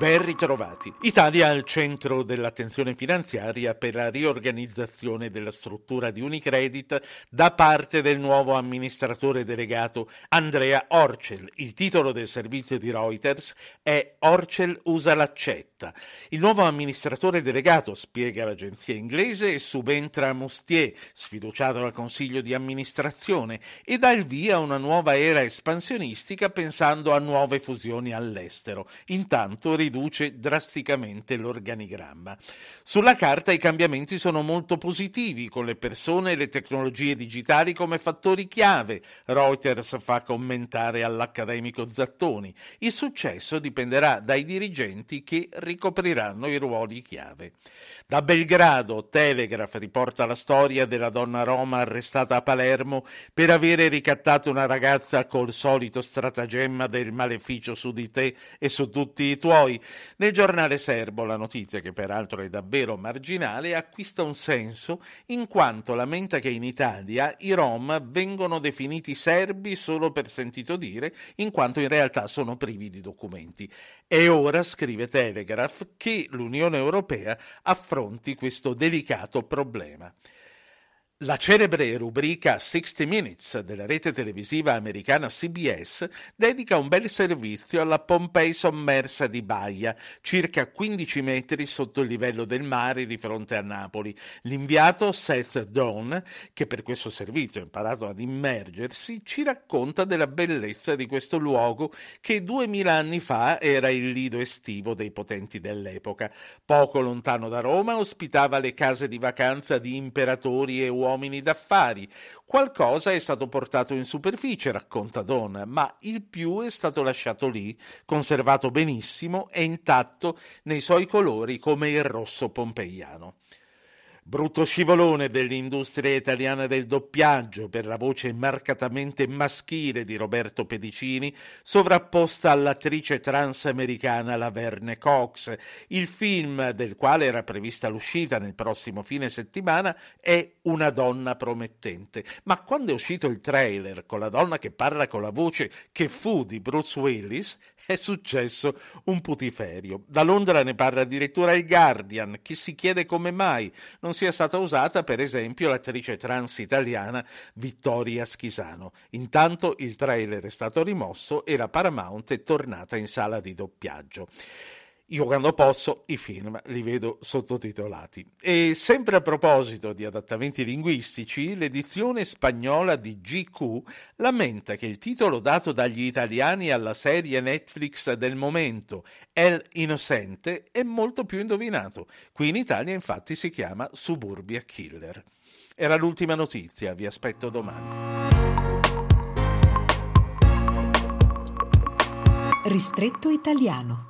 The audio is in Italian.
Ben ritrovati. Italia al centro dell'attenzione finanziaria per la riorganizzazione della struttura di Unicredit da parte del nuovo amministratore delegato Andrea Orcel. Il titolo del servizio di Reuters è Orcel usa l'accetta. Il nuovo amministratore delegato, spiega l'agenzia inglese, subentra Mustier, sfiduciato dal consiglio di amministrazione, e dà il via a una nuova era espansionistica pensando a nuove fusioni all'estero. Intanto riduce drasticamente l'organigramma. Sulla carta i cambiamenti sono molto positivi, con le persone e le tecnologie digitali come fattori chiave, Reuters fa commentare all'accademico Zattoni. Il successo dipenderà dai dirigenti che ricopriranno i ruoli chiave. Da Belgrado, Telegraph riporta la storia della donna Roma arrestata a Palermo per avere ricattato una ragazza col solito stratagemma del maleficio su di te e su tutti i tuoi, nel giornale serbo la notizia, che peraltro è davvero marginale, acquista un senso in quanto lamenta che in Italia i Rom vengono definiti serbi solo per sentito dire, in quanto in realtà sono privi di documenti. È ora, scrive Telegraph, che l'Unione Europea affronti questo delicato problema. La celebre rubrica 60 Minutes della rete televisiva americana CBS dedica un bel servizio alla Pompei sommersa di Baia, circa 15 metri sotto il livello del mare di fronte a Napoli. L'inviato Seth Dawn, che per questo servizio ha imparato ad immergersi, ci racconta della bellezza di questo luogo che duemila anni fa era il lido estivo dei potenti dell'epoca. Poco lontano da Roma ospitava le case di vacanza di imperatori e uomini uomini d'affari. Qualcosa è stato portato in superficie, racconta Don, ma il più è stato lasciato lì, conservato benissimo e intatto nei suoi colori come il rosso pompeiano. Brutto scivolone dell'industria italiana del doppiaggio per la voce marcatamente maschile di Roberto Pedicini, sovrapposta all'attrice transamericana Laverne Cox. Il film, del quale era prevista l'uscita nel prossimo fine settimana, è Una donna promettente. Ma quando è uscito il trailer con la donna che parla con la voce che fu di Bruce Willis, è successo un putiferio. Da Londra ne parla addirittura il Guardian, che si chiede come mai non sia stata usata, per esempio, l'attrice trans italiana Vittoria Schisano. Intanto il trailer è stato rimosso e la Paramount è tornata in sala di doppiaggio. Io quando posso i film li vedo sottotitolati. E sempre a proposito di adattamenti linguistici, l'edizione spagnola di GQ lamenta che il titolo dato dagli italiani alla serie Netflix del momento, El Innocente, è molto più indovinato. Qui in Italia infatti si chiama Suburbia Killer. Era l'ultima notizia, vi aspetto domani. Ristretto italiano